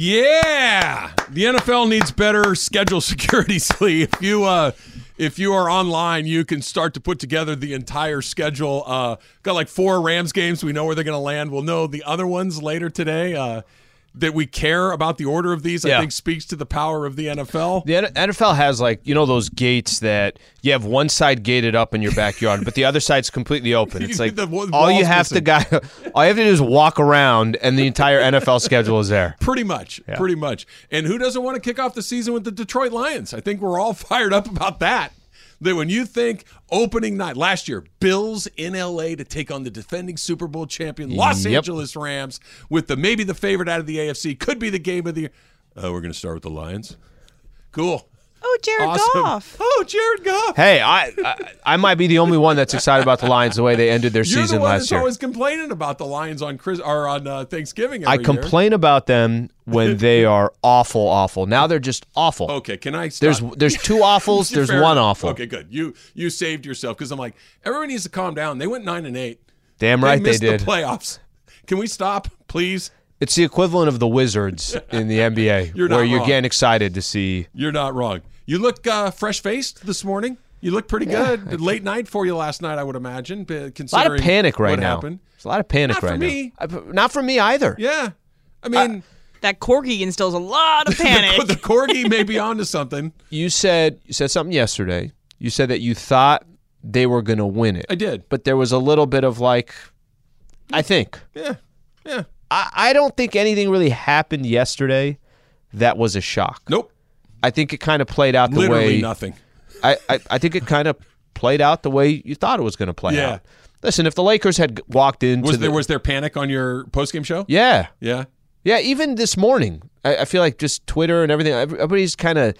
Yeah, the NFL needs better schedule security, Slee. If you uh, if you are online, you can start to put together the entire schedule. Uh, got like four Rams games. We know where they're going to land. We'll know the other ones later today. Uh, that we care about the order of these, I Yeah. think speaks to the power of the NFL. The NFL has like you know those gates that you have one side gated up in your backyard, but the other side's completely open. It's like all you have to missing. guy, all you have to do is walk around, and the entire NFL schedule is there. Pretty much, pretty much. And who doesn't want to kick off the season with the Detroit Lions? I think we're all fired up about that. That when you think opening night last year, Bills in LA to take on the defending Super Bowl champion mm, Los Yep. Angeles Rams with the maybe the favorite out of the AFC, could be the game of the year. Oh, we're going to start with the Lions. Cool. Oh, Jared Awesome. Goff. Oh, Jared Goff. Hey, I, I I might be the only one that's excited about the Lions the way they ended their You're season the one last that's year. always complaining about the Lions on Chris or on uh, Thanksgiving. I every year. complain about them when they are awful, awful. Now they're just awful. Okay, can I? Stop? There's there's two awfuls. There's Fair one awful. Okay, good. You you saved yourself because I'm like everyone needs to calm down. They went nine and eight. Damn right they missed did. The playoffs. Can we stop, please? It's the equivalent of the Wizards in the NBA, You're not where you're wrong. getting excited to see. You're not wrong. You look uh, fresh faced this morning. You look pretty good. Late night for you last night, I would imagine. b- A lot of panic right what now. happened. There's a lot of panic Not for right me. now. I- Not for me either. Yeah, I mean, That corgi instills a lot of panic. the corgi may be onto something. You said you said something yesterday. You said that you thought they were going to win it, I did. but there was a little bit of like, I think. Yeah, yeah. I, I don't think anything really happened yesterday that was a shock. Nope. I think it kind of played out the Literally way nothing. I, I, I think it kind of played out the way you thought it was going to play Yeah. out. Listen, if the Lakers had walked into Was the, there was there panic on your post game show? yeah Yeah. yeah even this morning I, I feel like just Twitter and everything everybody's kind of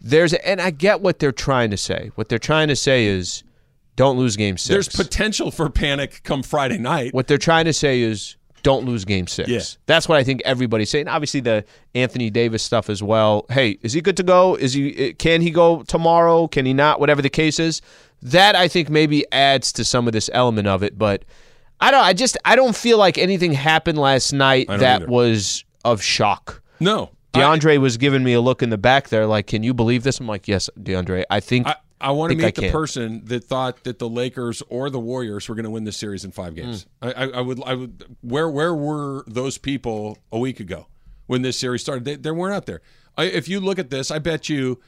there's and I get what they're trying to say. What they're trying to say is don't lose game six. There's potential for panic come Friday night. what they're trying to say is don't lose game six. Yeah. That's what I think everybody's saying. Obviously, the Anthony Davis stuff as well. Hey, is he good to go? Is he? Eh, can he go tomorrow? Can he not? Whatever the case is, that I think maybe adds to some of this element of it. But I don't. I just I don't feel like anything happened last night that either. was of shock. No. DeAndre was giving me a look in the back there, like, "Can you believe this?" I'm like, "Yes, DeAndre. I think." I, I want to meet the person that thought that the Lakers or the Warriors were going to win this series in five games. I, I, I would, I would. Where, where were those people a week ago when this series started? They, they weren't out there. I, if you look at this, I bet you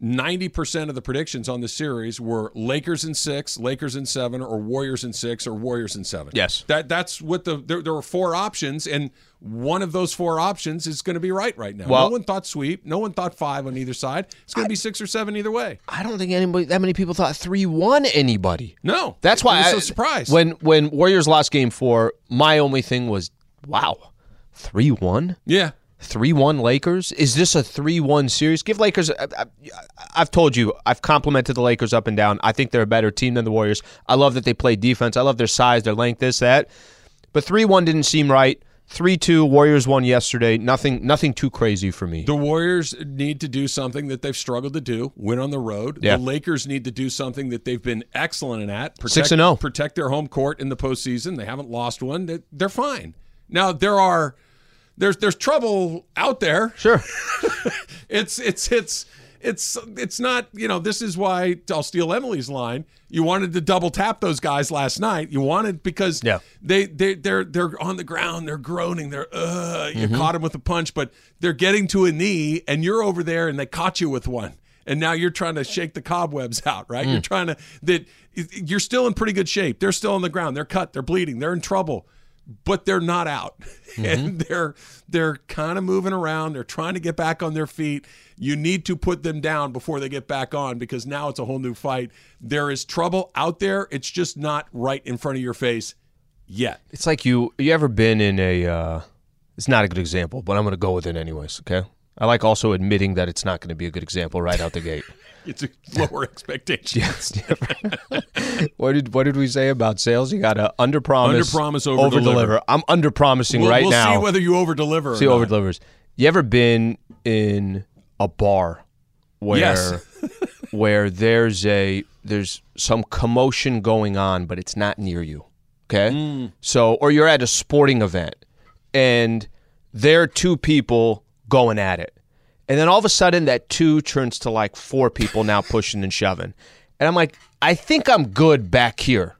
ninety percent of the predictions on the series were Lakers in six, Lakers in seven, or Warriors in six, or Warriors in seven. Yes. that that's what the there, there were four options, and one of those four options is going to be right right now. Well- no one thought sweep, no one thought five on either side. It's going to be six or seven either way. I don't think anybody that many people thought three one anybody. No, That's why I was so surprised. when when Warriors lost Game Four. My only thing was, wow, three one, yeah, three one Lakers. Is this a three one series? Give Lakers. I, I, I've told you, I've complimented the Lakers up and down. I think they're a better team than the Warriors. I love that they play defense. I love their size, their length, this that. But three one didn't seem right. Three two Warriors won yesterday. Nothing nothing too crazy for me. the Warriors need to do something that they've struggled to do: win on the road. Yeah. The Lakers need to do something that they've been excellent at: protect, Six and oh. protect their home court in the postseason. They haven't lost one. They're fine. Now there are there's there's trouble out there. Sure. It's it's it's it's it's not you know this is why I'll steal Emily's line. You wanted to double tap those guys last night. You wanted because Yeah. they they they're they're on the ground. They're groaning. They're uh you Mm-hmm. caught them with a punch, but they're getting to a knee, and you're over there, and they caught you with one. And now you're trying to shake the cobwebs out, right? Mm. You're trying to that you're still in pretty good shape. They're still on the ground. They're cut. They're bleeding. They're in trouble but they're not out. And they're they're kind of moving around. They're trying to get back on their feet. You need to put them down before they get back on because now it's a whole new fight. There is trouble out there. It's just not right in front of your face yet. It's like you you ever been in a uh it's not a good example, but I'm going to go with it anyways, okay? I like also admitting that it's not going to be a good example right out the gate. it's a lower expectation Yes. what did what did we say about sales? You got to under promise, under promise, over deliver. I'm under promising we'll, right we'll now. see whether you over deliver see over delivers. You ever been in a bar where Yes. where there's a there's some commotion going on, but it's not near you. Okay, Mm. so or you're at a sporting event and there are two people going at it. And then all of a sudden, that two turns to like four people now pushing and shoving. And I'm like, I think I'm good back here.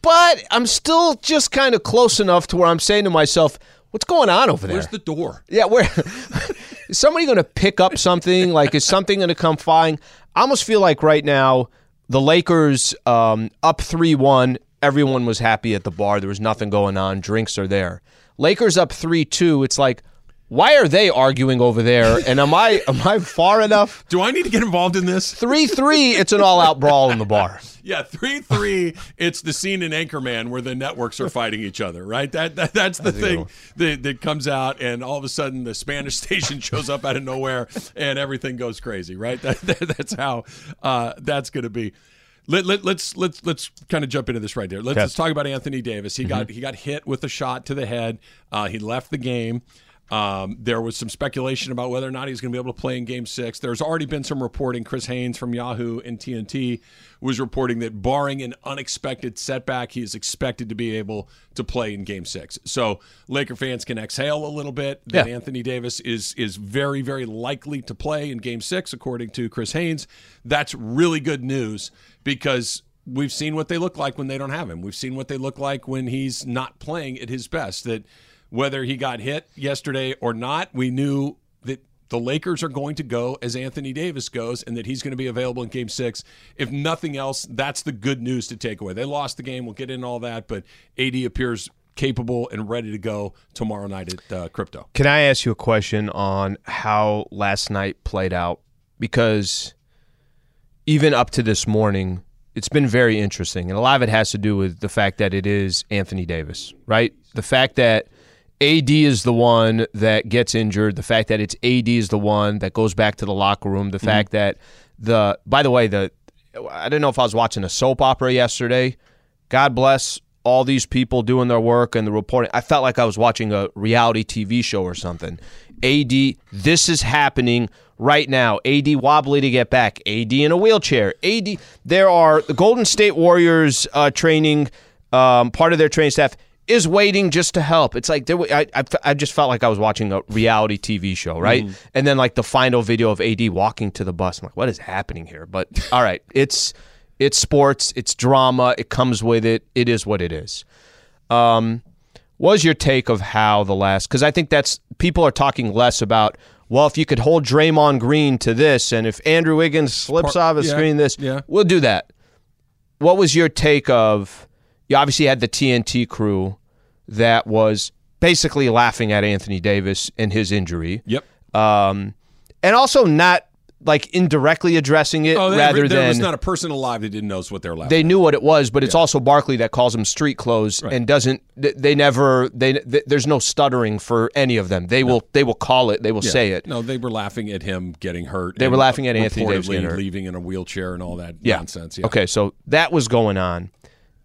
But I'm still just kind of close enough to where I'm saying to myself, what's going on over there? Where's the door? Yeah, where is somebody going to pick up something? Like, is something going to come flying? I almost feel like right now the Lakers um, up three one. Everyone was happy at the bar. There was nothing going on. Drinks are there. Lakers up three two. It's like, why are they arguing over there? And am I am I far enough? Do I need to get involved in this? Three three. It's an all out brawl in the bar. Yeah, three three. It's the scene in Anchorman where the networks are fighting each other, right? That, that that's the thing that, that comes out, and all of a sudden the Spanish station shows up out of nowhere, and everything goes crazy, right? That, that that's how uh, that's going to be. Let, let, let's let's let's kind of jump into this right there. Let's, let's talk about Anthony Davis. He got he got hit with a shot to the head. Uh, he left the game. Um, there was some speculation about whether or not he's going to be able to play in Game Six. There's already been some reporting. Chris Haynes from Yahoo and TNT was reporting that, barring an unexpected setback, he is expected to be able to play in Game Six. So Laker fans can exhale a little bit. That Yeah. Anthony Davis is is very very likely to play in Game Six, according to Chris Haynes. That's really good news because we've seen what they look like when they don't have him. We've seen what they look like when he's not playing at his best. That whether he got hit yesterday or not, we knew that the Lakers are going to go as Anthony Davis goes and that he's going to be available in game six. If nothing else, that's the good news to take away. They lost the game. We'll get into all that, but AD appears capable and ready to go tomorrow night at uh, Crypto. Can I ask you a question on how last night played out? Because even up to this morning, it's been very interesting. And a lot of it has to do with the fact that it is Anthony Davis, right? The fact that AD is the one that gets injured, the fact that it's AD is the one that goes back to the locker room, the fact that the by the way, the I didn't know if I was watching a soap opera yesterday. God bless all these people doing their work and the reporting. I felt like I was watching a reality TV show or something. AD, this is happening right now. AD wobbly to get back. AD in a wheelchair. AD, there are the Golden State Warriors uh, training, um, part of their training staff is waiting just to help. It's like there, I, I, I just felt like I was watching a reality TV show, right? And then like the final video of AD walking to the bus. I'm like, what is happening here? But all right, it's it's sports, it's drama, it comes with it. It is what it is. Um, what was your take of how the last? Because I think that's people are talking less about. Well, if you could hold Draymond Green to this, and if Andrew Wiggins slips Part- off a yeah, screen, this, yeah. we'll do that. What was your take of? You obviously had the TNT crew that was basically laughing at Anthony Davis and his injury, Yep. um, and also not like indirectly addressing it, Oh, they- rather there than was not a person alive that didn't know what they're laughing. they knew what it was, but it's also Barkley that calls them street clothes and doesn't. th- They never. They th- there's no stuttering for any of them. They will. They will call it. They will Yeah. say it. No, they were laughing at him getting hurt. They were laughing at Anthony Davis leaving in a wheelchair and all that Yeah. nonsense. Yeah. Okay, so that was going on.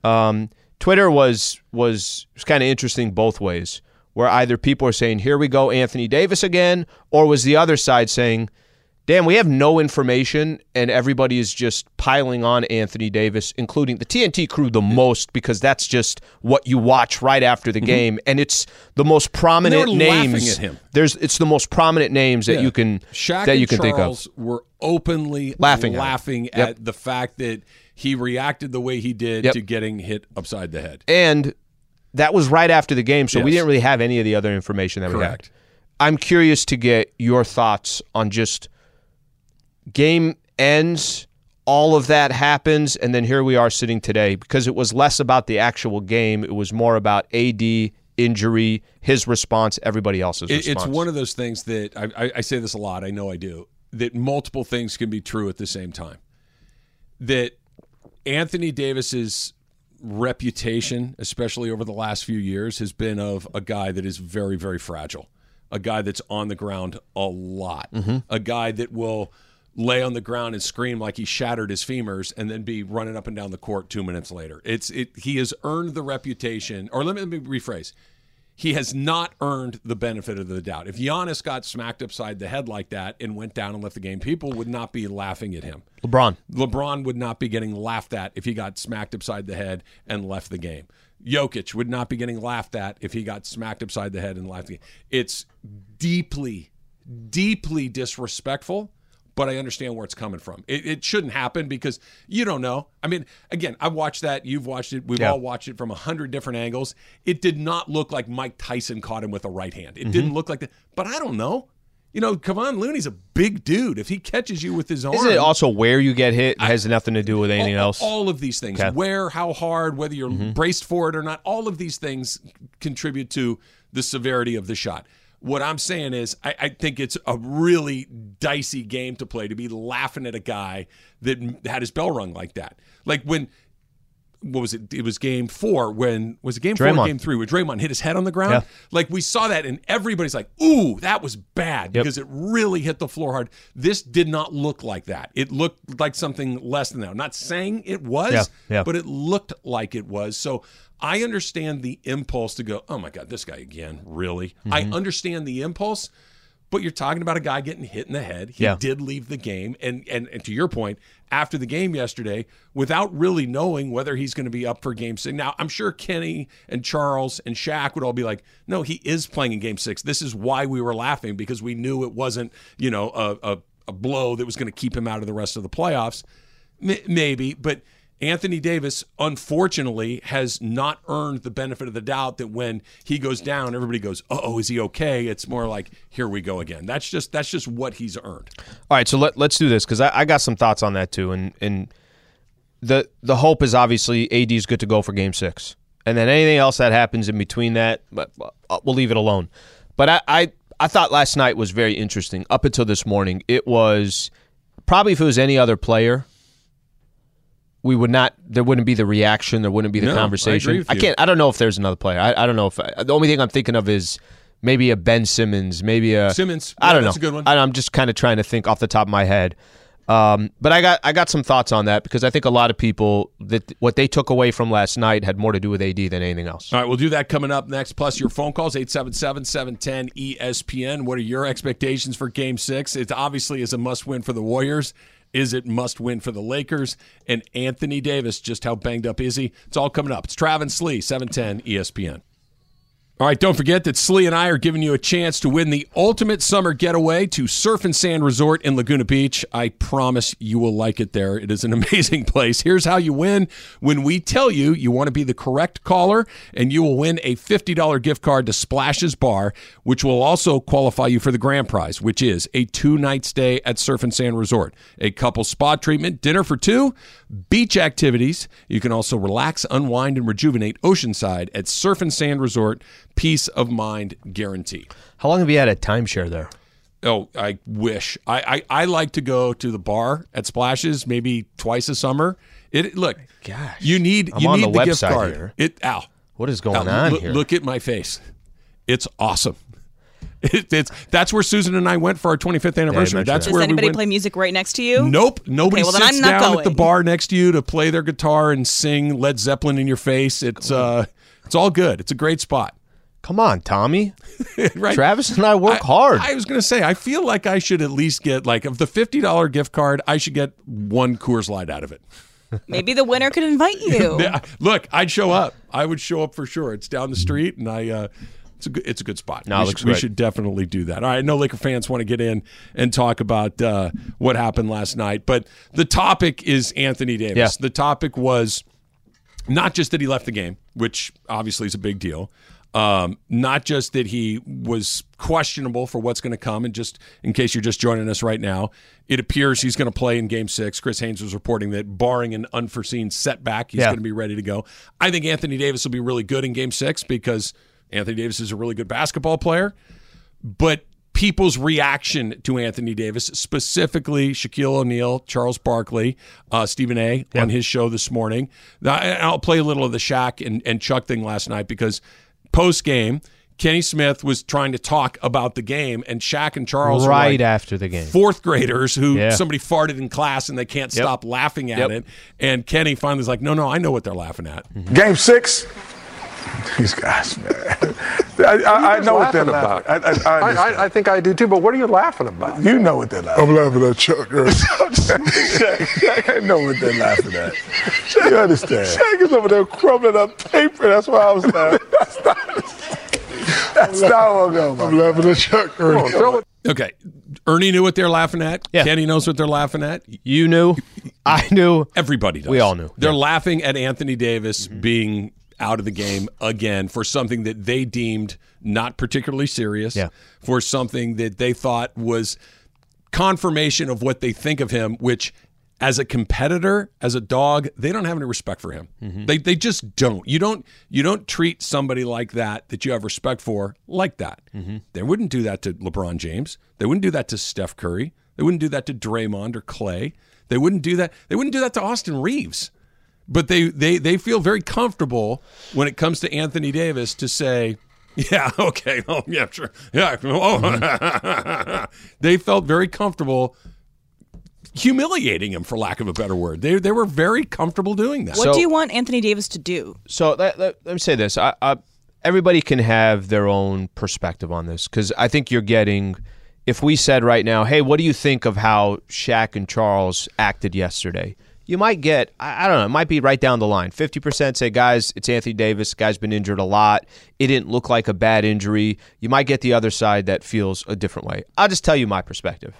Um, Twitter was was was kind of interesting both ways, where either people are saying, "Here we go, Anthony Davis again," or was the other side saying, "Damn, we have no information, and everybody is just piling on Anthony Davis, including the TNT crew the most because that's just what you watch right after the game, and it's the most prominent Mm-hmm. laughing names. at him. There's it's the most prominent names that Yeah. you can Shaq that you can think of. Charles were openly Laughing at laughing Yep. at the fact that he reacted the way he did Yep. to getting hit upside the head. and that was right after the game, so we didn't really have any of the other information that we Correct. had. I'm curious to get your thoughts on just game ends, all of that happens, and then here we are sitting today because it was less about the actual game, it was more about AD injury, his response, everybody else's It- response. it's one of those things that I, I, I say this a lot. I know I do. That multiple things can be true at the same time. That Anthony Davis's reputation, especially over the last few years, has been of a guy that is very, very fragile. A guy that's on the ground a lot. Mm-hmm. A guy that will lay on the ground and scream like he shattered his femurs and then be running up and down the court two minutes later. It's it he has earned the reputation, or let me, let me rephrase he has not earned the benefit of the doubt. If Giannis got smacked upside the head like that and went down and left the game, people would not be laughing at him. LeBron. LeBron would not be getting laughed at if he got smacked upside the head and left the game. Jokic would not be getting laughed at if he got smacked upside the head and left the game. It's deeply, deeply disrespectful. But I understand where it's coming from. It, it shouldn't happen because you don't know. I mean, again, I've watched that. You've watched it. We've Yeah. all watched it from a hundred different angles. It did not look like Mike Tyson caught him with a right hand. It Mm-hmm. didn't look like that. But I don't know. You know, Kevon Looney's a big dude. If he catches you with his arm, Isn't it also where you get hit has nothing to do with anything all, else? All of these things, Okay. Mm-hmm. where, how hard, whether you're braced for it or not, all of these things contribute to the severity of the shot. What I'm saying is, I, I think it's a really dicey game to play to be laughing at a guy that had his bell rung like that. Like when, what was it? It was game four when, was it game four or game three where Draymond hit his head on the ground? Yeah. Like we saw that and everybody's like, ooh, that was bad Yep. because it really hit the floor hard. This did not look like that. It looked like something less than that. I'm not saying it was, Yeah, yeah. but it looked like it was. So I understand the impulse to go, oh my God, this guy again, really? I Mm-hmm. understand the impulse, but you're talking about a guy getting hit in the head. He Yeah. did leave the game. And, and and to your point, after the game yesterday, without really knowing whether he's going to be up for game six. Now, I'm sure Kenny and Charles and Shaq would all be like, no, he is playing in game six. This is why we were laughing because we knew it wasn't, you know, a, a, a blow that was going to keep him out of the rest of the playoffs. M- maybe, but Anthony Davis, unfortunately, has not earned the benefit of the doubt that when he goes down, everybody goes, "Oh, is he okay?" It's more like, "Here we go again." That's just that's just what he's earned. All right, so let, let's do this because I, I got some thoughts on that too, and and the the hope is obviously AD is good to go for Game Six, and then anything else that happens in between that, but uh, we'll leave it alone. But I, I I thought last night was very interesting. Up until this morning, it was probably if it was any other player, we would not. There wouldn't be the reaction. There wouldn't be the No, I conversation. with you. can't. I don't know if there's another player. I, I don't know if the only thing I'm thinking of is maybe a Ben Simmons, maybe a Simmons, I don't know. that's a good one. I, I'm just kind of trying to think off the top of my head. Um, but I got I got some thoughts on that because I think a lot of people that what they took away from last night had more to do with AD than anything else. All right, we'll do that coming up next. Plus, your phone calls 877-710 ESPN. What are your expectations for Game Six? It obviously is a must-win for the Warriors. Is it must-win for the Lakers? And Anthony Davis, just how banged up is he? It's all coming up. It's Travis Slee, E 710 ESPN. All right, don't forget that Slee and I are giving you a chance to win the ultimate summer getaway to Surf and Sand Resort in Laguna Beach. I promise you will like it there. It is an amazing place. Here's how you win. When we tell you you want to be the correct caller, and you will win a $50 gift card to Splashes Bar, which will also qualify you for the grand prize, which is a two night stay at Surf and Sand Resort, a couple spa treatment, dinner for two, beach activities. You can also relax, unwind, and rejuvenate oceanside at Surf and Sand Resort. Peace of mind guarantee. How long have you had a timeshare there? Oh, I wish. I, I, I like to go to the bar at Splashes maybe twice a summer. It look, Gosh. you need I'm you on need the the, gift website card. here. It ow. What is going Al, on look, here? look at my face. It's awesome. It, it's that's where Susan and I went for our 25th anniversary. mentioned that's that. Does where anybody we went. play music right next to you? Nope. Nobody Okay, well, then sits I'm not down at the bar next to you to play their guitar and sing Led Zeppelin in your face. It's uh, it's all good. It's a great spot. Come on, Tommy. right. Travis and I work I- hard. I was going to say, I feel like I should at least get like of the fifty dollar gift card, I should get one Coors Light out of it. Maybe the winner could invite you. Yeah, Look, I'd show up. I would show up for sure. It's down the street, and I. Uh, it's a good, it's a good spot. No, we, looks should, we should definitely do that. All right, I know Laker fans want to get in and talk about uh, what happened last night, but the topic is Anthony Davis. Yeah. The topic was not just that he left the game, which obviously is a big deal. Um, not just that he was questionable for what's going to come, and just in case you're just joining us right now, it appears he's going to play in Game Six. Chris Haynes was reporting that, barring an unforeseen setback, he's Yeah. going to be ready to go. I think Anthony Davis will be really good in Game Six because Anthony Davis is a really good basketball player, but people's reaction to Anthony Davis, specifically Shaquille O'Neal, Charles Barkley, uh, Stephen A. on his show this morning. I'll play a little of the Shaq and, and Chuck thing last night because post game, Kenny Smith was trying to talk about the game, and Shaq and Charles were right like, after the game. fourth graders who Yeah. somebody farted in class and they can't Yep. stop laughing at Yep. it. And Kenny finally was like, no, no, I know what they're laughing at. Game six, These guys, man. I, I, I know what they're laughing laughing. about? I, I, I, I. I, I think I do too, but what are you laughing about? you know what they're laughing. I'm laughing at Chuck. Shaq, Shaq, I know what they're laughing at. You understand? Chuck is over there crumbling up paper. That's why I was laughing. That's not, that's not what I'm going I'm laughing at Chuck. Come on, throw it. Okay. Ernie knew what they're laughing at. Yeah. Kenny knows what they're laughing at. You knew, I knew. Everybody does. We all knew. They're Yeah. laughing at Anthony Davis mm-hmm. being out of the game again for something that they deemed not particularly serious. Yeah. For something that they thought was confirmation of what they think of him, which as a competitor, as a dog, they don't have any respect for him. Mm-hmm. They they just don't. You don't you don't treat somebody like that that you have respect for like that. Mm-hmm. They wouldn't do that to LeBron James. They wouldn't do that to Steph Curry. They wouldn't do that to Draymond or Klay. They wouldn't do that. They wouldn't do that to Austin Reaves. But they they they feel very comfortable when it comes to Anthony Davis to say, yeah, okay, oh yeah, sure, yeah, oh. Mm-hmm. they felt very comfortable humiliating him, for lack of a better word. They they were very comfortable doing that. What So- do you want Anthony Davis to do? So let, let, let me say this: I, I, everybody can have their own perspective on this because I think you're getting. If we said right now, "Hey, what do you think of how Shaq and Charles acted yesterday?" You might get, I, I don't know, it might be right down the line. Fifty percent say, "Guys, it's Anthony Davis. Guy's been injured a lot. It didn't look like a bad injury." You might get the other side that feels a different way. I'll just tell you my perspective.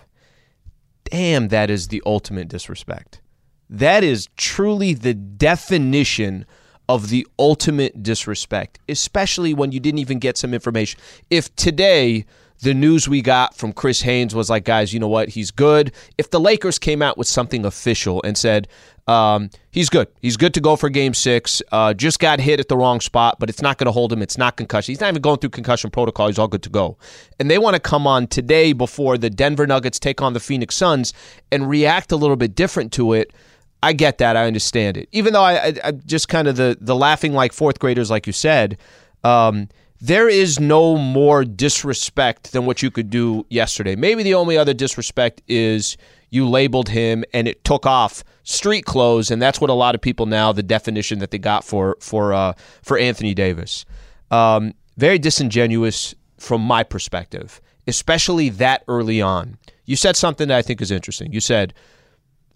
Damn, that is the ultimate disrespect. That is truly the definition of the ultimate disrespect, especially when you didn't even get some information. If today the news we got from Chris Haynes was like, guys, you know what? He's good. If the Lakers came out with something official and said, um, he's good. He's good to go for game six. Uh, just got hit at the wrong spot, but it's not going to hold him. It's not concussion. He's not even going through concussion protocol. He's all good to go. And they want to come on today before the Denver Nuggets take on the Phoenix Suns and react a little bit different to it. I get that. I understand it. Even though I, I, I just kind of the the laughing like fourth graders, like you said. Um, there is no more disrespect than what you could do yesterday. Maybe the only other disrespect is you labeled him and it took off street clothes, and that's what a lot of people now the definition that they got for for uh, for Anthony Davis. Um, very disingenuous from my perspective, especially that early on. You said something that I think is interesting. You said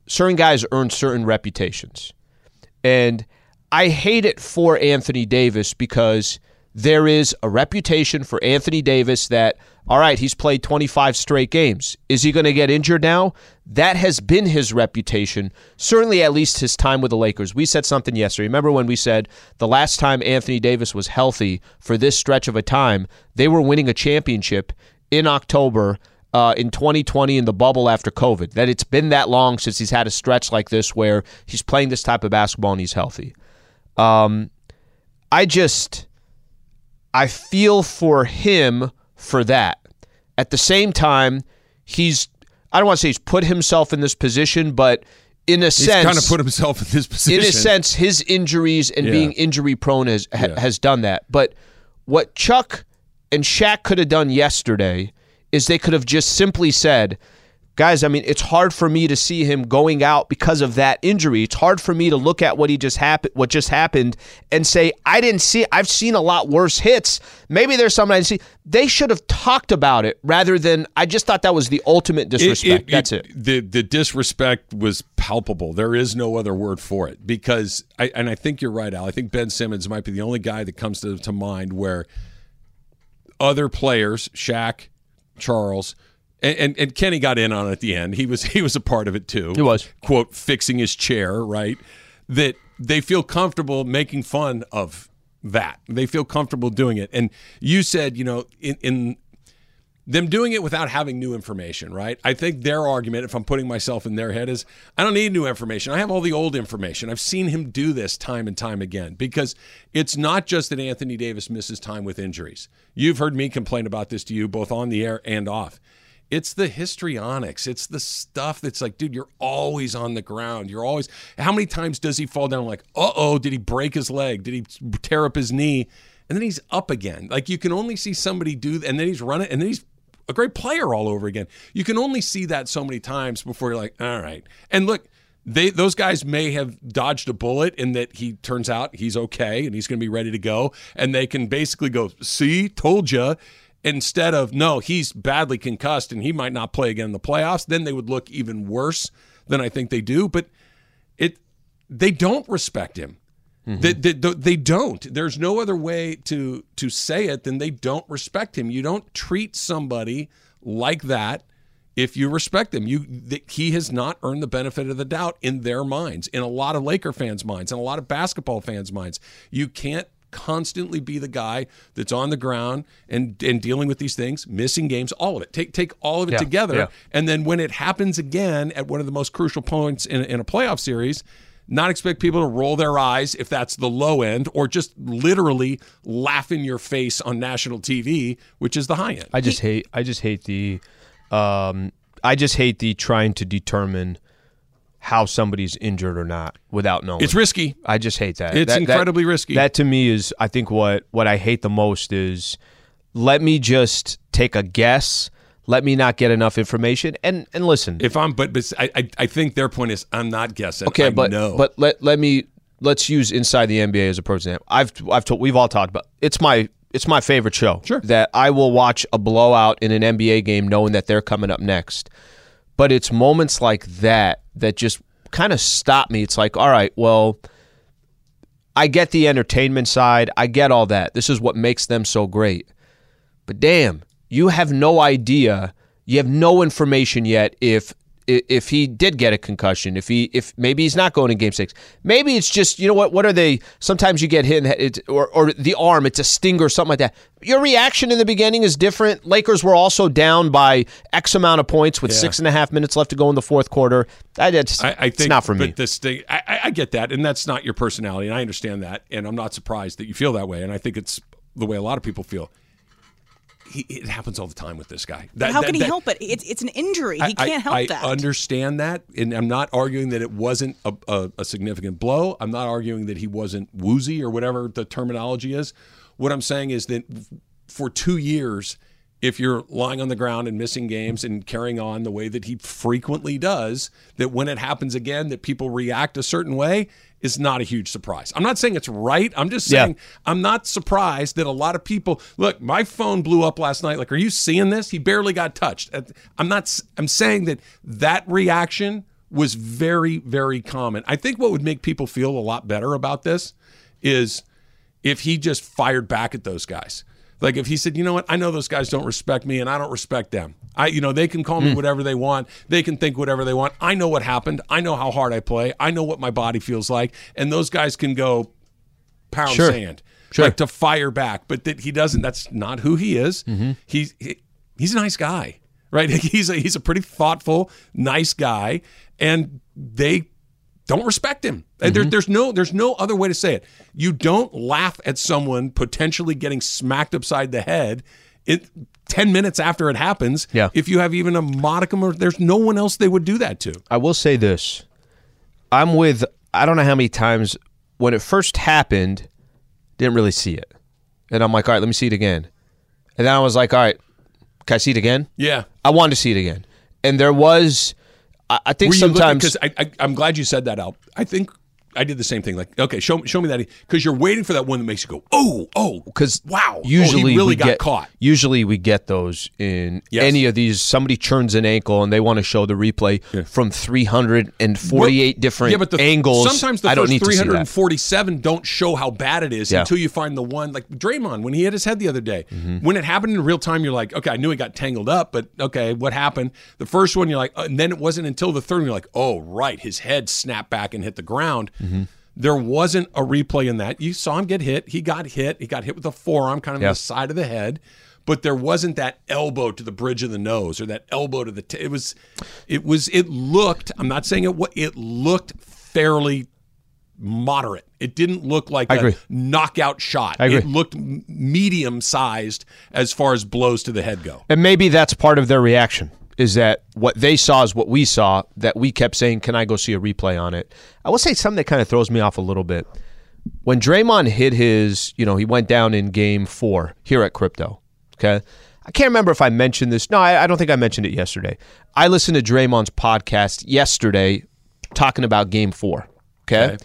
certain guys earn certain reputations. And I hate it for Anthony Davis because there is a reputation for Anthony Davis that, all right, he's played 25 straight games. Is he going to get injured now? That has been his reputation, certainly at least his time with the Lakers. We said something yesterday. Remember when we said the last time Anthony Davis was healthy for this stretch of a time, they were winning a championship in October uh, in 2020 in the bubble after COVID. That it's been that long since he's had a stretch like this where he's playing this type of basketball and he's healthy. Um, I just I feel for him for that. At the same time, he's I don't want to say he's put himself in this position, but in a He's sense, kind of put himself in this position. in a sense, his injuries and Yeah. being injury prone has ha- Yeah. has done that. But what Chuck and Shaq could have done yesterday is they could have just simply said, "Guys, I mean, it's hard for me to see him going out because of that injury. It's hard for me to look at what he just happened, what just happened, and say I didn't see. I've seen a lot worse hits. Maybe there's something I didn't see. They should have talked about it rather than. I just thought that was the ultimate disrespect. That's it. The the disrespect was palpable. There is no other word for it because I and I think you're right, Al. I think Ben Simmons might be the only guy that comes to, to mind where other players, Shaq, Charles, and, and, and Kenny got in on it at the end. He was he was a part of it too. He was. quote fixing his chair right. That they feel comfortable making fun of that. They feel comfortable doing it. And you said, you know, in, in them doing it without having new information, right? I think their argument, if I'm putting myself in their head, is I don't need new information. I have all the old information. I've seen him do this time and time again because it's not just that Anthony Davis misses time with injuries. You've heard me complain about this to you both on the air and off. It's the histrionics. It's the stuff that's like, dude, you're always on the ground. You're always. How many times does he fall down? Like, uh oh, did he break his leg? Did he tear up his knee? And then he's up again. Like you can only see somebody do, and then he's running, and then he's a great player all over again. You can only see that so many times before you're like, all right. And look, they those guys may have dodged a bullet in that he turns out he's okay and he's going to be ready to go, and they can basically go, "See, told you." Instead of no, he's badly concussed and he might not play again in the playoffs. Then they would look even worse than I think they do. But it, they don't respect him. Mm-hmm. They, they, they don't. There's no other way to to say it than they don't respect him. You don't treat somebody like that if you respect them. You th- he has not earned the benefit of the doubt in their minds, in a lot of Laker fans' minds, in a lot of basketball fans' minds. You can't constantly be the guy that's on the ground and and dealing with these things, missing games, all of it. Take take all of it Yeah, together, yeah. and then when it happens again at one of the most crucial points in, in a playoff series. Not expect people to roll their eyes if that's the low end, or just literally laugh in your face on national TV, which is the high end. I just hate. I just hate the. Um, I just hate the trying to determine how somebody's injured or not without knowing. It's risky. I just hate that. It's That- that- incredibly risky. That to me is, I think, what what I hate the most is let me just take a guess. Let me not get enough information. And and listen, If I'm, but, but I, I, I think their point is I'm not guessing. okay, I but know. but let let me let's use inside the NBA as a perfect example. I've I've told we've all talked about it's my it's my favorite show. Sure. That I will watch a blowout in an NBA game knowing that they're coming up next. But it's moments like that that just kind of stop me. It's like, all right, well, I get the entertainment side. I get all that. This is what makes them so great. But damn, you have no idea. You have no information yet if if he did get a concussion, if he if maybe he's not going in game six, maybe it's just you know what what are they? Sometimes you get hit in the head, it's, or or the arm, it's a sting or something like that. Your reaction in the beginning is different. Lakers were also down by X amount of points with six and a half minutes left to go in the fourth quarter. I, it's, I, I think it's not for but me. This thing, I, I- I get that, and that's not your personality, and I understand that, and I'm not surprised that you feel that way, and I think it's the way a lot of people feel. He, it happens all the time with this guy. That- How that- can he that- help it? It's it's an injury. He I- can't help I, that. understand that, and I'm not arguing that it wasn't a, a, a significant blow. I'm not arguing that he wasn't woozy or whatever the terminology is. What I'm saying is that for two years, if you're lying on the ground and missing games and carrying on the way that he frequently does, that when it happens again, that people react a certain way is not a huge surprise. I'm not saying it's right. I'm just Yeah. saying I'm not surprised that a lot of people look. My phone blew up last night. Like, are you seeing this? He barely got touched. I'm not. I'm saying that that reaction was very, very common. I think what would make people feel a lot better about this is if he just fired back at those guys. Like if he said, you know what, I know those guys don't respect me and I don't respect them. I, you know, they can call me Hmm. whatever they want. They can think whatever they want. I know what happened. I know how hard I play. I know what my body feels like. And those guys can go pound Sure. sand, Sure. like to fire back. But that he doesn't. That's not who he is. Mm-hmm. He's he, he's a nice guy, right? He's a he's a pretty thoughtful, nice guy, and they don't respect him. Mm-hmm. There, there's no there's no other way to say it. You don't laugh at someone potentially getting smacked upside the head. It ten minutes after it happens. Yeah. If you have even a modicum of, there's no one else they would do that to. I will say this. I'm with I don't know how many times when it first happened, didn't really see it. And I'm like, all right, let me see it again. And then I was like, all right, can I see it again? Yeah. I wanted to see it again. And there was I, I think Were sometimes because I, I I'm glad you said that, Al. I think I did the same thing. Like, okay, show show me that because you're waiting for that one that makes you go, oh, oh, because wow, oh, usually he really we got get, caught. Usually we get those in Yes. any of these. Somebody churns an ankle and they want to show the replay from 348 different yeah, but the, angles. Sometimes the I don't first need to see that. 347 don't show how bad it is Yeah. until you find the one like Draymond when he hit his head the other day. Mm-hmm. When it happened in real time, you're like, okay, I knew he got tangled up, but okay, what happened? The first one, you're like, uh, and then it wasn't until the third, one, you're like, oh, right, his head snapped back and hit the ground. Mm-hmm. There wasn't a replay in that. You saw him get hit. He got hit. He got hit with a forearm, kind of Yeah. the side of the head. But there wasn't that elbow to the bridge of the nose or that elbow to the. T- it was, it was. It looked. I'm not saying it. wa- It looked fairly moderate. It didn't look like I a agree. knockout shot. I agree. It looked medium sized as far as blows to the head go. And maybe that's part of their reaction is that what they saw is what we saw, that we kept saying, Can I go see a replay on it? I will say something that kind of throws me off a little bit. When Draymond hit his, you know, he went down in game four here at Crypto. Okay. I can't remember if I mentioned this. No, I, I don't think I mentioned it yesterday. I listened to Draymond's podcast yesterday, talking about Game Four. Okay? Okay.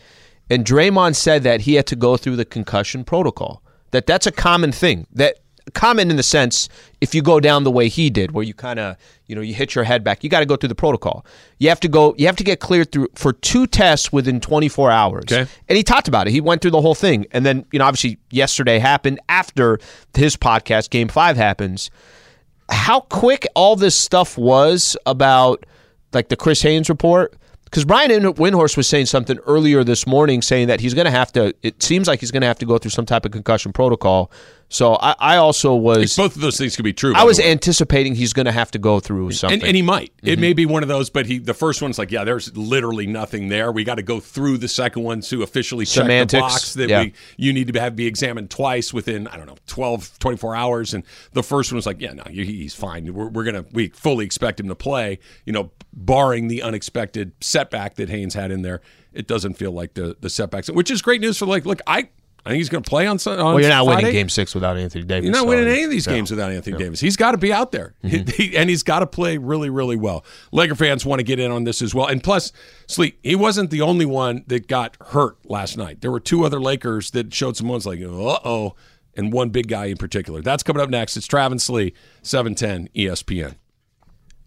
and Draymond said that he had to go through the concussion protocol. That that's a common thing. That common in the sense if you go down the way he did, where you kind of you know you hit your head back, you got to go through the protocol. You have to go. You have to get cleared through for two tests within 24 hours. Okay. And he talked about it. He went through the whole thing, and then you know obviously yesterday happened after his podcast. Game five happens how quick all this stuff was about like the Chris Haynes report. Because Brian Windhorst was saying something earlier this morning, saying that he's going to have to. It seems like he's going to have to go through some type of concussion protocol. So I, I also was. Both of those things could be true. I was anticipating he's going to have to go through something. And, and he might. It Mm-hmm. may be one of those, but he the first one's like, yeah, there's literally nothing there. We got to go through the second one to officially check the box that yeah. we you need to have be examined twice within I don't know 12, 24 hours. And the first one was like, yeah, no, he- he's fine. We're, we're gonna we fully expect him to play. You know, barring the unexpected setback that Haynes had in there, it doesn't feel like the the setbacks, which is great news for like, look, I. I think he's going to play on Sun- on well, you're not Friday. winning Game Six without Anthony Davis. You're not winning any of these no. games without Anthony Davis. He's got to be out there, He- and he's got to play really, really well. Laker fans want to get in on this as well. And plus, Sleep, he wasn't the only one that got hurt last night. There were two other Lakers that showed some ones like, uh oh, and one big guy in particular. That's coming up next. It's Travis Lee, 710 ESPN.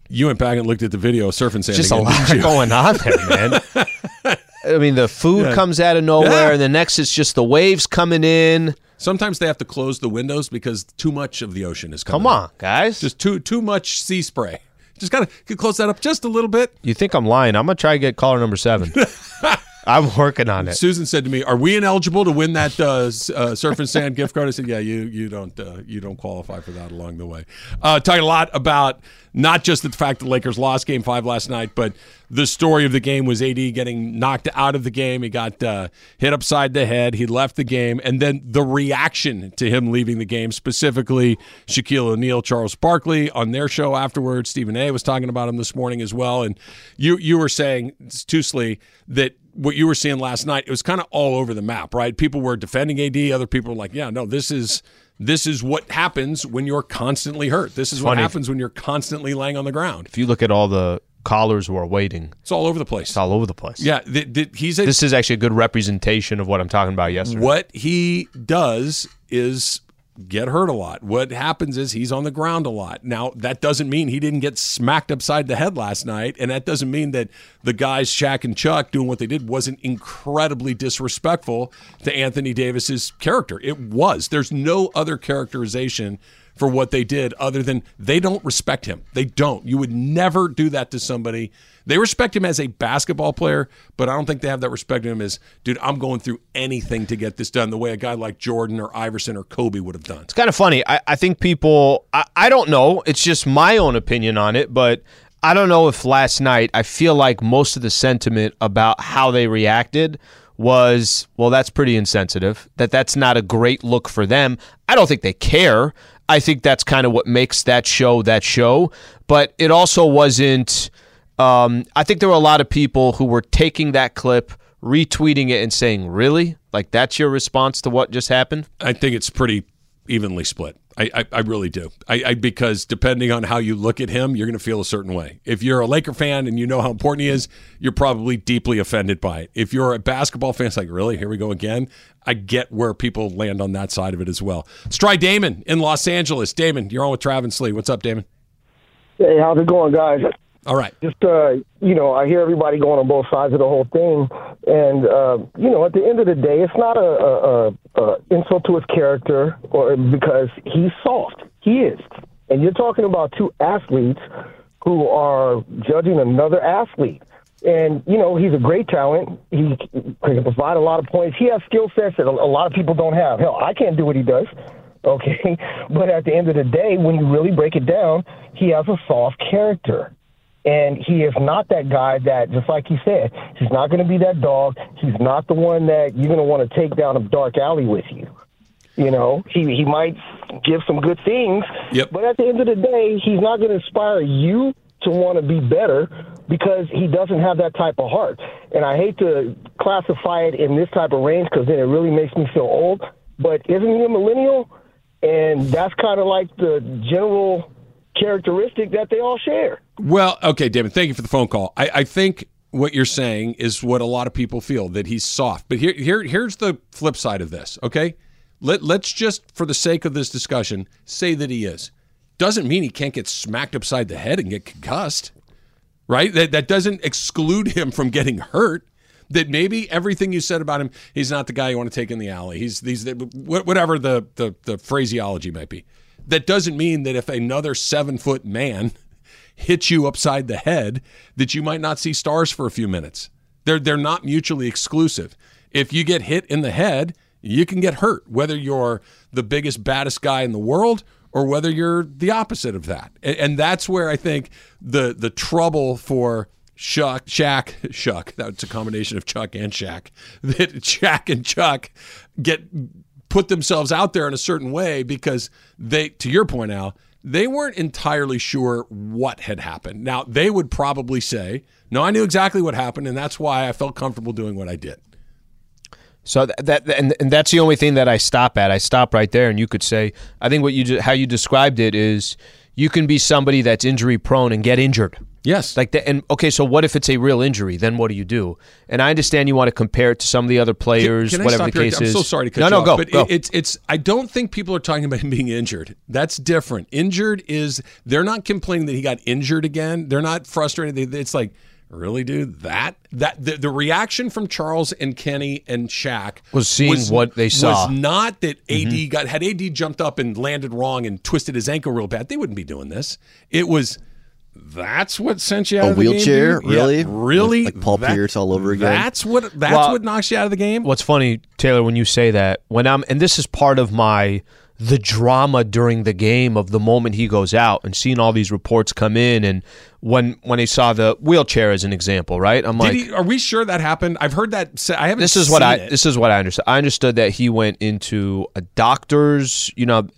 You went back and looked at the video of Surf and Sand Just a lot going on there, man. I mean, the food comes out of nowhere, Yeah. and the next it's just the waves coming in. Sometimes they have to close the windows because too much of the ocean is coming. Come on, guys. Just too too much sea spray. Just gotta close that up just a little bit. you think I'm lying? I'm gonna try to get caller number seven. I'm working on it. Susan said to me, "Are we ineligible to win that uh, uh, surf and sand gift card?" I said, "Yeah, you you don't uh, you don't qualify for that along the way." Uh, talking a lot about not just the fact the Lakers lost Game Five last night, but the story of the game was AD getting knocked out of the game. He got uh, hit upside the head. He left the game, and then the reaction to him leaving the game, specifically Shaquille O'Neal, Charles Barkley on their show afterwards. Stephen A. was talking about him this morning as well, and you you were saying Tusley that what you were seeing last night, it was kind of all over the map, right? People were defending AD, other people were like, "Yeah, no, this is this is what happens when you're constantly hurt. This is what happens when you're constantly laying on the ground. If you look at all the callers who are waiting, It's all over the place." it's all over the place. Yeah, th- th- he's a, This is actually a good representation of what I'm talking about yesterday. what he does is get hurt a lot. What happens is he's on the ground a lot. Now, that doesn't mean he didn't get smacked upside the head last night, and that doesn't mean that the guys Shaq and Chuck doing what they did wasn't incredibly disrespectful to Anthony Davis's character. It was. There's no other characterization for what they did other than they don't respect him. They don't. You would never do that to somebody. They respect him as a basketball player, but I don't think they have that respect of him as, dude, I'm going through anything to get this done the way a guy like Jordan or Iverson or Kobe would have done. It's kind of funny. I, I think people, I, I don't know. It's just my own opinion on it, but I don't know if last night, I feel like most of the sentiment about how they reacted was, well, that's pretty insensitive. That that's not a great look for them. I don't think they care. I think that's kind of what makes that show that show. But it also wasn't. Um, I think there were a lot of people who were taking that clip, retweeting it, and saying, "Really? Like that's your response to what just happened?" I think it's pretty evenly split. I, I, I really do. I, I because depending on how you look at him, you're going to feel a certain way. If you're a Laker fan and you know how important he is, you're probably deeply offended by it. If you're a basketball fan, it's like, really, here we go again. I get where people land on that side of it as well. Let's try Damon in Los Angeles. Damon, you're on with Travis Lee. What's up, Damon? Hey, how's it going, guys? All right. Just uh, you know, I hear everybody going on both sides of the whole thing, and uh, you know, at the end of the day, it's not a, a, a, insult to his character, or because he's soft. He is, and you're talking about two athletes who are judging another athlete. And you know he's a great talent. He can provide a lot of points. He has skill sets that a lot of people don't have. Hell, I can't do what he does. Okay, but at the end of the day, when you really break it down, he has a soft character. And he is not that guy that, just like you said, he's not going to be that dog. He's not the one that you're going to want to take down a dark alley with you. You know, he he might give some good things, Yep. but at the end of the day, he's not going to inspire you to want to be better because he doesn't have that type of heart. And I hate to classify it in this type of range because then it really makes me feel old. But isn't he a millennial? And that's kind of like the general characteristic that they all share. Well, okay, Damon, thank you for the phone call. I, I think what you're saying is what a lot of people feel that he's soft. But here, here, here's the flip side of this. Okay, let let's just, for the sake of this discussion, say that he is. Doesn't mean he can't get smacked upside the head and get concussed, right? That that doesn't exclude him from getting hurt. That maybe everything you said about him, he's not the guy you want to take in the alley. He's these whatever the the, the phraseology might be. That doesn't mean that if another seven foot man hits you upside the head, that you might not see stars for a few minutes. They're they're not mutually exclusive. If you get hit in the head, you can get hurt, whether you're the biggest, baddest guy in the world or whether you're the opposite of that. And, and that's where I think the the trouble for Shuck, Shaq, Shuck, that's a combination of Chuck and Shaq, that Shaq and Chuck get put themselves out there in a certain way because they, to your point, Al, they weren't entirely sure what had happened. Now, they would probably say, No, I knew exactly what happened, and that's why I felt comfortable doing what I did. So that, that and, and that's the only thing that I stop at. I stop right there, and you could say, I think what you how you described it is you can be somebody that's injury prone and get injured. Yes. Like that. And okay, so what if it's a real injury? Then what do you do? And I understand you want to compare it to some of the other players, Can, can whatever the case here? is. I'm so sorry to cut no, you no, off, go, but go. It, it's it's. I don't think people are talking about him being injured. That's different. Injured is they're not complaining that he got injured again. They're not frustrated. It's like. Really, dude? That that the, the reaction from Charles and Kenny and Shaq Was seeing what they saw. Was not that AD mm-hmm. got had AD jumped up and landed wrong and twisted his ankle real bad. They wouldn't be doing this. It was that's what sent you out A of the game, wheelchair? Yeah, Really? really, Like Paul Pierce all over again? That's what that's Well, what knocks you out of the game. What's funny, Taylor, when you say that, when I'm, and this is part of my, the drama during the game of the moment he goes out and seeing all these reports come in, and when when he saw the wheelchair as an example, right? I'm Did like, he, are we sure that happened? I've heard that. sa- I haven't. this is what I it. this is what I understood. I understood that he went into a doctor's, you know,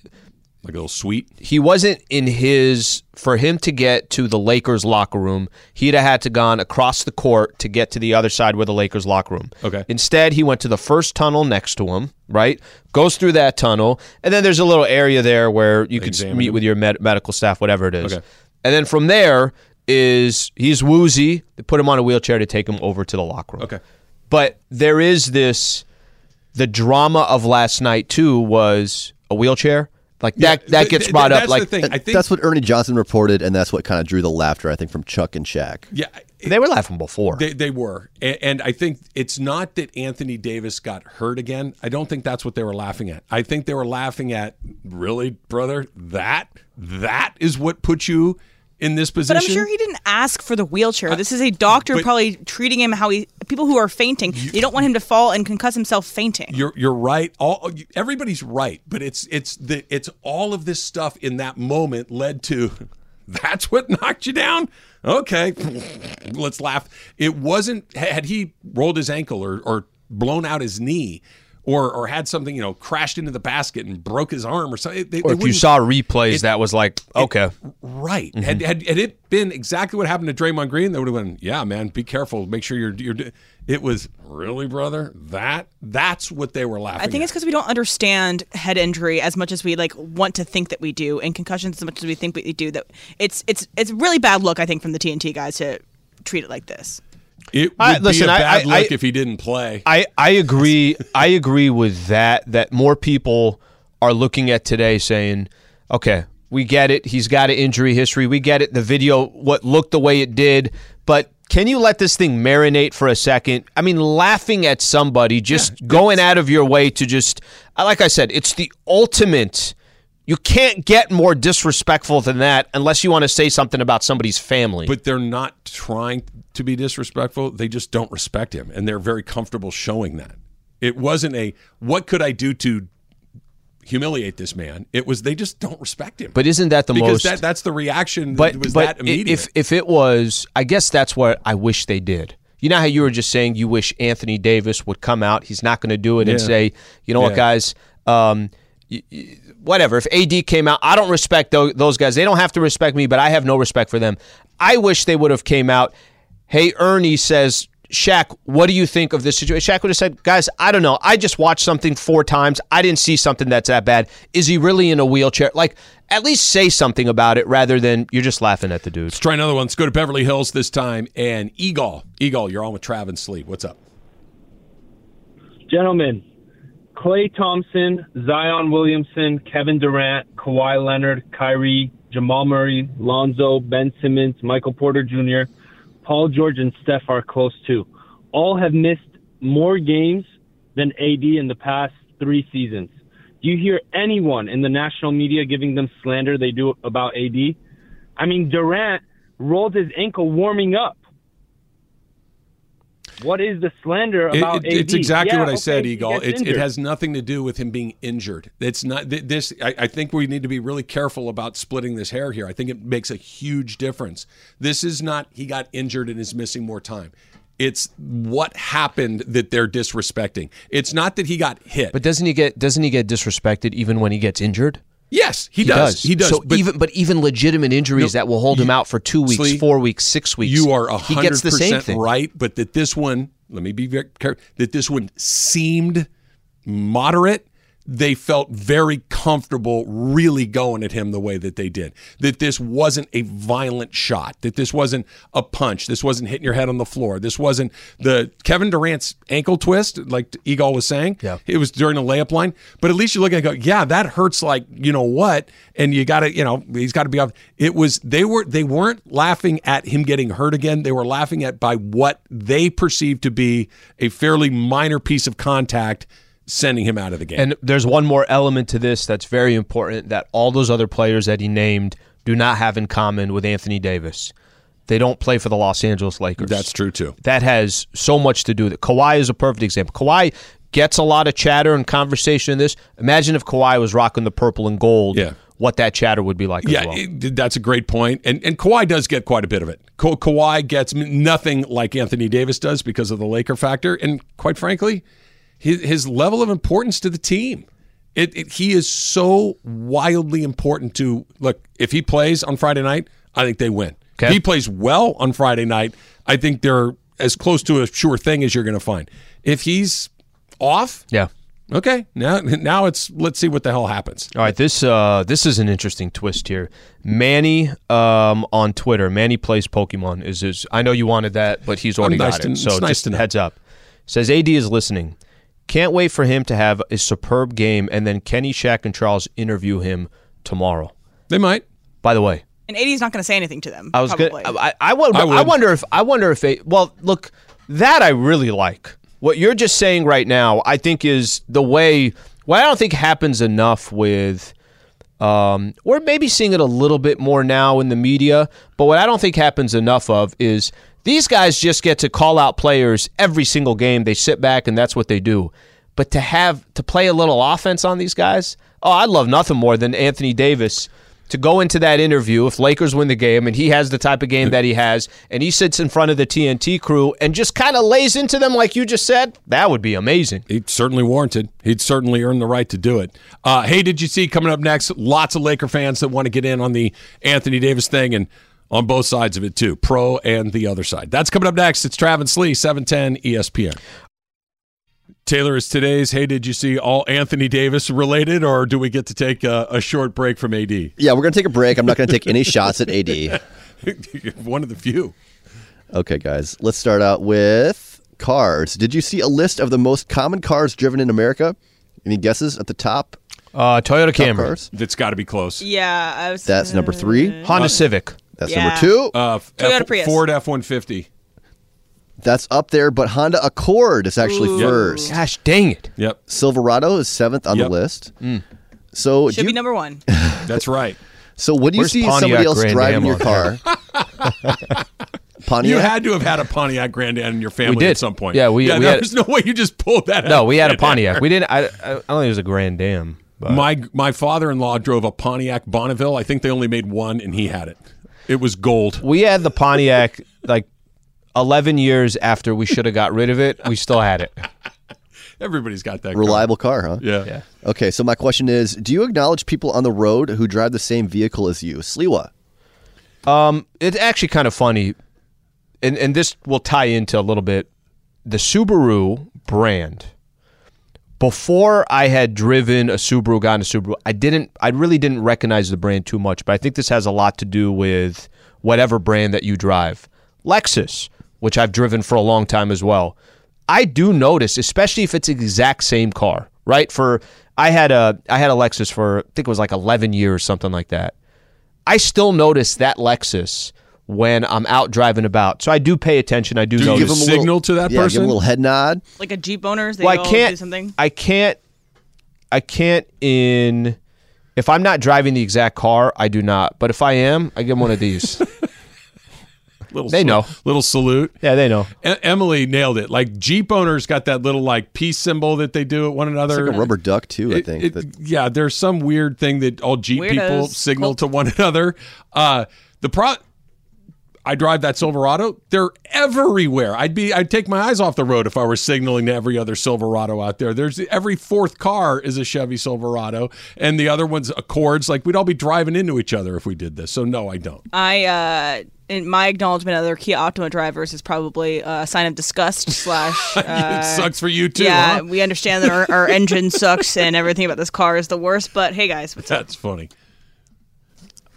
like a little sweet. he wasn't in his for him to get to the Lakers locker room, he'd have had to gone across the court to get to the other side where the Lakers locker room. Okay. Instead, he went to the first tunnel next to him, right? Goes through that tunnel, and then there's a little area there where you could examine meet him? with your med- medical staff, whatever it is. Okay. And then from there is he's woozy. They put him on a wheelchair to take him over to the locker room. Okay. But there is this the drama of last night too was a wheelchair. Like that Yeah, that th- gets th- brought up like the thing. Uh, I think that's what Ernie Johnson reported, and that's what kind of drew the laughter, I think, from Chuck and Shaq. Yeah, they were laughing before. they they were, and, and I think it's not that Anthony Davis got hurt again. I don't think that's what they were laughing at. I think they were laughing at really, brother. That that is what put you in this position. But I'm sure he didn't ask for the wheelchair. This is a doctor but- probably treating him how he. People who are fainting, you don't want him to fall and concuss himself fainting. You're you're right. All everybody's right, but it's it's the it's all of this stuff in that moment led to. That's what knocked you down. Okay, let's laugh. It wasn't had he rolled his ankle or or blown out his knee. Or, or had something you know crashed into the basket and broke his arm or something. They, or they if you saw replays, it- that was like okay. Right. Mm-hmm. Had, had had it been exactly what happened to Draymond Green, they would have been, yeah, man, be careful. Make sure you're you're. It was really, brother. That that's what they were laughing. I think at. it's because we don't understand head injury as much as we like want to think that we do, and concussions as much as we think we do. That it's it's it's really bad look. I think from the TNT guys to treat it like this. It would I- listen, be a bad I- look I- if he didn't play. I, I agree. I agree with that. That more people are looking at today saying, "Okay, we get it. He's got an injury history. We get it. The video, what looked the way it did, but." Can you let this thing marinate for a second? I mean, laughing at somebody, just going out of your way to just, like I said, it's the ultimate. You can't get more disrespectful than that unless you want to say something about somebody's family. but they're not trying to be disrespectful. They just don't respect him, and they're very comfortable showing that. It wasn't a what could I do to humiliate this man. It was they just don't respect him. But isn't that the because most? that that's the reaction. but that was but that immediate. if if it was, I guess that's what I wish they did. You know how you were just saying you wish Anthony Davis would come out. He's not going to do it and say, you know what, guys. Um, y- y- whatever. If AD came out, I don't respect those guys. They don't have to respect me, but I have no respect for them. I wish they would have came out. Hey, Ernie says Shaq, what do you think of this situation? Shaq would have said, guys, I don't know. I just watched something four times. I didn't see something that's that bad. Is he really in a wheelchair? Like, at least say something about it rather than you're just laughing at the dude. Let's try another one. Let's go to Beverly Hills this time. And Eagle, Eagle, you're on with Trav and Sleep. What's up? Gentlemen, Klay Thompson, Zion Williamson, Kevin Durant, Kawhi Leonard, Kyrie, Jamal Murray, Lonzo, Ben Simmons, Michael Porter Jr., Paul George, and Steph are close too. All have missed more games than AD in the past three seasons. Do you hear anyone in the national media giving them slander they do about AD? I mean, Durant rolled his ankle warming up. What is the slander about it- it's AD? exactly Yeah, what I okay, said, he Eagle. It, it has nothing to do with him being injured. It's not this. I, I think we need to be really careful about splitting this hair here. I think it makes a huge difference. This is not he got injured and is missing more time. It's what happened that they're disrespecting. It's not that he got hit. But doesn't he get doesn't he get disrespected even when he gets injured? Yes, he, does. He does. So but even but even legitimate injuries No, that will hold him out for two weeks, Slee, four weeks, six weeks. You are he hundred gets the same percent thing. right, but that this one, let me be very careful. That this one seemed moderate. They felt very comfortable really going at him the way that they did. That this wasn't a violent shot. That this wasn't a punch. This wasn't hitting your head on the floor. This wasn't the Kevin Durant's ankle twist, like Eagle was saying. Yeah. It was during the layup line. But at least you look at it and go, yeah, that hurts like you know what, and you got to, you know, he's got to be off. It was they were they weren't laughing at him getting hurt again. They were laughing at by what they perceived to be a fairly minor piece of contact sending him out of the game. And there's one more element to this that's very important that all those other players that he named do not have in common with Anthony Davis. They don't play for the Los Angeles Lakers. That's true too. That has so much to do with it. Kawhi is a perfect example. Kawhi gets a lot of chatter and conversation in this. Imagine if Kawhi was rocking the purple and gold. Yeah. What that chatter would be like Yeah, as well. it- that's a great point. And and Kawhi does get quite a bit of it. Ka- Kawhi gets nothing like Anthony Davis does because of the Laker factor. And quite frankly, his, his level of importance to the team. It, it, he is so wildly important to look. If he plays on Friday night, I think they win. Okay. If he plays well on Friday night, I think they're as close to a sure thing as you're going to find. If he's off, yeah. okay, now now it's let's see what the hell happens. All right, this uh, this is an interesting twist here. Manny um, on Twitter, Manny plays Pokemon. Is his? I know you wanted that, but he's already nice got to- it. So it's nice just to know. heads up. Says AD is listening. Can't wait for him to have a superb game, and then Kenny, Shaq, and Charles interview him tomorrow. They might. By the way, And AD's not going to say anything to them. I was probably. gonna. I, I, wonder, I I, wonder if I wonder if a well look that I really like. What you're just saying right now, I think is the way. What I don't think happens enough with. Um, we're maybe seeing it a little bit more now in the media, but what I don't think happens enough of is these guys just get to call out players every single game. They sit back and that's what they do. But to have to play a little offense on these guys, oh, I'd love nothing more than Anthony Davis to go into that interview if Lakers win the game and he has the type of game that he has and he sits in front of the TNT crew and just kind of lays into them like you just said, that would be amazing. He'd certainly warranted. He'd certainly earned the right to do it. Uh, hey, did you see coming up next? Lots of Laker fans that want to get in on the Anthony Davis thing and on both sides of it too, pro and the other side. That's coming up next. It's Travis Lee, seven ten E ESPN. Taylor is today's. Hey, did you see all Anthony Davis related, or do we get to take a, a short break from AD? Yeah, we're going to take a break. I'm not going to take any shots at AD. One of the few. Okay, guys, let's start out with cars. Did you see a list of the most common cars driven in America? Any guesses at the top? Uh, Toyota top Camry, cars? That's got to be close. yeah, I was, That's number three. Honda Civic. That's Yeah. number two. Uh, Toyota F- Prius. Ford F one fifty. That's up there, but Honda Accord is actually Ooh. first. Gosh dang it. Yep, Silverado is seventh on Yep. the list. So, should do be number one. that's right. so when you see Pontiac somebody else Grand driving Am your car, Pontiac. You had to have had a Pontiac Grand Am in your family did. at some point. Yeah, we- yeah. we had- there's no way you just pulled that. Out. No, out. we had a Pontiac. We didn't. I, I I don't think it was a Grand Am. But My my father in law drove a Pontiac Bonneville. I think they only made one, and he had it. It was gold. we had the Pontiac like 11 years after we should have got rid of it. We still had it. Everybody's got that. reliable car, huh? Yeah. Yeah. Okay, so my question is, do you acknowledge people on the road who drive the same vehicle as you? Sliwa. Um, it's actually kind of funny, and and this will tie into a little bit the Subaru brand. Before I had driven a Subaru, gotten a Subaru, I didn't. I really didn't recognize the brand too much. But I think this has a lot to do with whatever brand that you drive. Lexus, which I've driven for a long time as well. I do notice, especially if it's the exact same car, right? For I had a I had a Lexus for I think it was like 11 years, something like that. I still notice that Lexus when I'm out driving about. So I do pay attention. I do, Do you give them a signal to that yeah, give person? him a little head nod. Like a Jeep owners, they well, go I can't. do something. I can't. I can't in. If I'm not driving the exact car, I do not. But if I am, I give them one of these. little They sal- know. Little salute. yeah, they know. E- Emily nailed it. Like Jeep owners got that little like peace symbol that they do at one another. It's like a rubber duck too. I think. it- that- yeah, there's some weird thing that all Jeep people signal Cult. to one another. Uh, the pro. I drive that Silverado. They're everywhere. I'd be. I'd take my eyes off the road if I were signaling to every other Silverado out there. There's every fourth car is a Chevy Silverado, and the other one's are Accords. Like we'd all be driving into each other if we did this. So no, I don't. I uh in my acknowledgement of other Kia Optima drivers is probably a sign of disgust slash. it Uh, sucks for you too. yeah, huh? we understand that our, our engine sucks and everything about this car is the worst. But hey, guys, what's up? That's funny.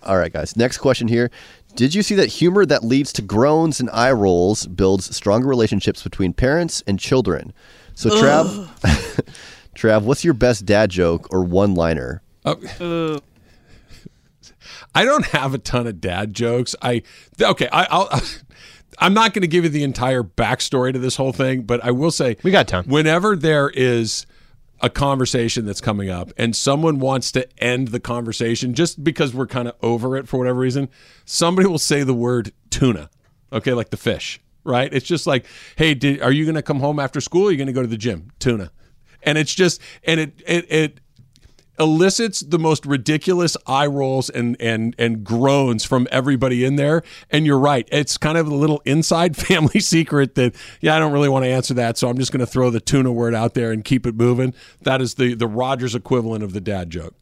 All right, guys. Next question here. Did you see that humor that leads to groans and eye rolls builds stronger relationships between parents and children? So, Trav, Trav, what's your best dad joke or one-liner? Uh, I don't have a ton of dad jokes. I okay. I, I'll. I'm not going to give you the entire backstory to this whole thing, but I will say We got time. Whenever there is a conversation that's coming up and someone wants to end the conversation just because we're kind of over it for whatever reason, somebody will say the word tuna. Okay, like the fish, right? It's just like, hey, did, are you going to come home after school? Or are you going to go to the gym? Tuna, and it's just and it it it elicits the most ridiculous eye rolls and and and groans from everybody in there. And you're right, it's kind of a little inside family secret that yeah, I don't really want to answer that, so I'm just going to throw the tuna word out there and keep it moving. That is the the Rogers equivalent of the dad joke.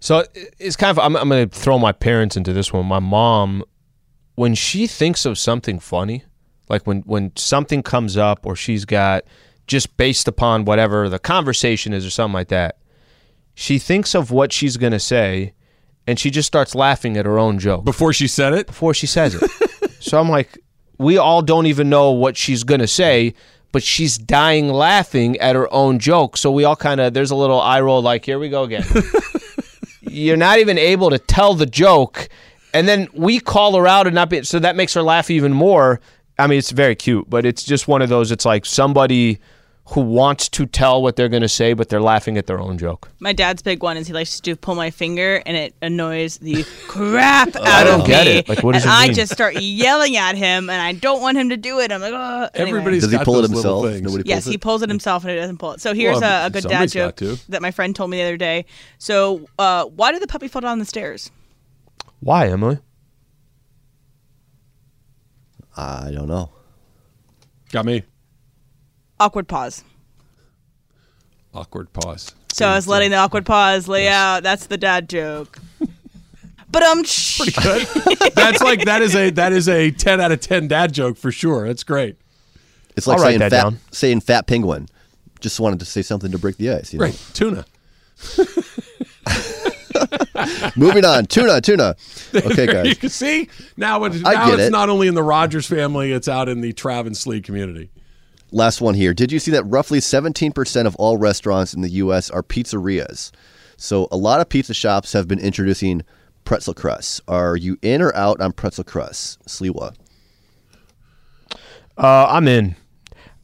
So it's kind of I'm, I'm going to throw my parents into this one. My mom, when she thinks of something funny, like when when something comes up or she's got just based upon whatever the conversation is or something like that, she thinks of what she's going to say, and she just starts laughing at her own joke Before she said it, before she says it. so I'm like, we all don't even know what she's going to say, but she's dying laughing at her own joke. So we all kind of, there's a little eye roll like, here we go again. You're not even able to tell the joke. And then we call her out and not be, so that makes her laugh even more. I mean, it's very cute, but it's just one of those, it's like somebody who wants to tell what they're going to say, but they're laughing at their own joke. My dad's big one is he likes to do pull my finger and it annoys the crap out I don't of get me. it. Like, what does and it I mean? just start yelling at him and I don't want him to do it. I'm like, oh. Anyway. everybody's Does he got pull it those little himself? things. Nobody Yes, pulls he pulls it himself and he doesn't pull it. So here's Well, a, a good dad joke that my friend told me the other day. So, uh, why did the puppy fall down the stairs? Why, Emily? I don't know. Got me. Awkward pause. Awkward pause. So I was letting the awkward pause lay out. That's the dad joke. But um, sh- pretty Good. That's like that is a that is a ten out of ten dad joke for sure. That's great. It's like saying fat, down. saying fat penguin. Just wanted to say something to break the ice. You know? Right. Tuna. Moving on. Tuna, tuna. Okay, you guys. can see now. It's, I now get it's it. not only in the Rogers family; it's out in the Travis Lee community. Last one here. Did you see that roughly 17% of all restaurants in the U.S. are pizzerias? So a lot of pizza shops have been introducing pretzel crusts. Are you in or out on pretzel crusts? Sliwa. Uh, I'm in.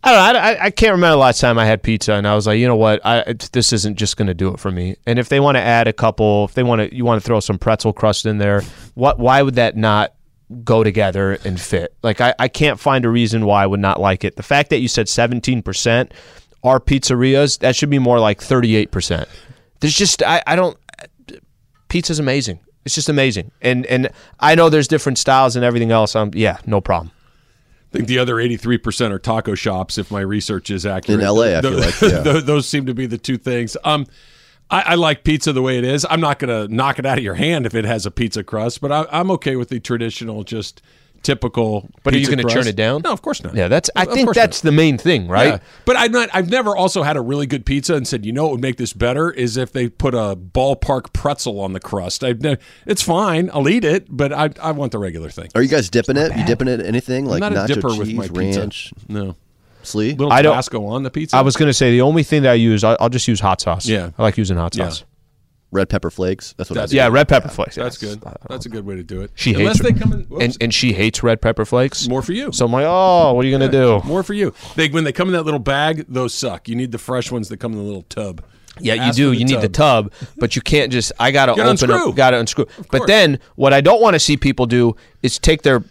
I don't know. I, I, can't remember the last time I had pizza, and I was like, you know what? I this isn't just going to do it for me. And if they want to add a couple, if they want to, you want to throw some pretzel crust in there, what? Why would that not go together and fit? Like, I, I can't find a reason why I would not like it. The fact that you said 17 percent are pizzerias, that should be more like 38 percent. There's just I, I don't. Pizza's amazing. It's just amazing, and and I know there's different styles and everything else. I'm yeah, no problem. I think the other 83% are taco shops, if my research is accurate. In LA, I feel Th- like, yeah. th- those seem to be the two things. Um, I, I like pizza the way it is. I'm not going to knock it out of your hand if it has a pizza crust, but I, I'm okay with the traditional just typical. But are you pizza gonna churn crust. it down? No, of course not. Yeah, that's. I Of- of think that's not. the main thing, right? Yeah. But I've not. I've never also had a really good pizza and said, you know, what would make this better is if they put a ballpark pretzel on the crust. I've ne- it's fine. I'll eat it, but I I want the regular thing. Are you guys dipping it? You dipping it anything like I'm not nacho a dipper cheese, with my pizza. ranch, No, slee? little I don't- Tabasco on the pizza. I was gonna say the only thing that I use, I, I'll just use hot sauce. Yeah. I like using hot Yeah. sauce. Red pepper flakes. That's what I That's- do. Yeah, red pepper flakes. That's yes. good. That's a good way to do it. She Unless hates they come in. whoops. and and she hates red pepper flakes. more for you. So I'm like, oh, what are you gonna do? More for you. They when they come in that little bag, those suck. You need the fresh ones that come in the little tub. Yeah, you Ask do. for the You need the tub, but you can't just. I gotta Gotta open unscrew. up. Gotta unscrew. But course. then, what I don't want to see people do is take their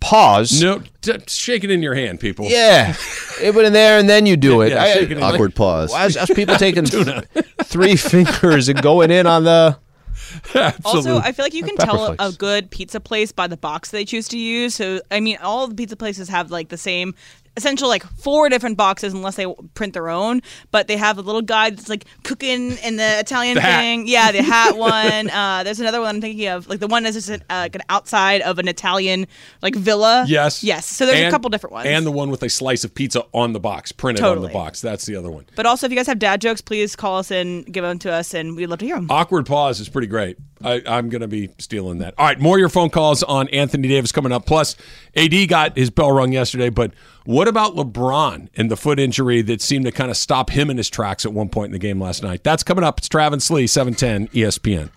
paws. No, t- shake it in your hand, people. Yeah, it went in there, and then you do it. Yeah, I- shake it in like, Awkward pause. As, as people taking three fingers and going in on the. Absolutely. Also, I feel like you can Pepper tell a good pizza place by the box they choose to use. So, I mean, all the pizza places have like the same essential like four different boxes unless they print their own but they have a little guide that's like cooking in the italian The hat. thing yeah the hat one uh, there's another one i'm thinking of like the one that's just an, uh, like an outside of an italian like villa yes. yes so there's a couple different ones And the one with a slice of pizza on the box, printed on the box. That's the other one. but also if you guys have dad jokes please call us and give them to us and we'd love to hear them Awkward pause is pretty great. I, I'm going to be stealing that. All right, more of your phone calls on Anthony Davis coming up. Plus, AD got his bell rung yesterday, but what about LeBron and the foot injury that seemed to kind of stop him in his tracks at one point in the game last night? That's coming up. It's Travis Lee, 710 ESPN.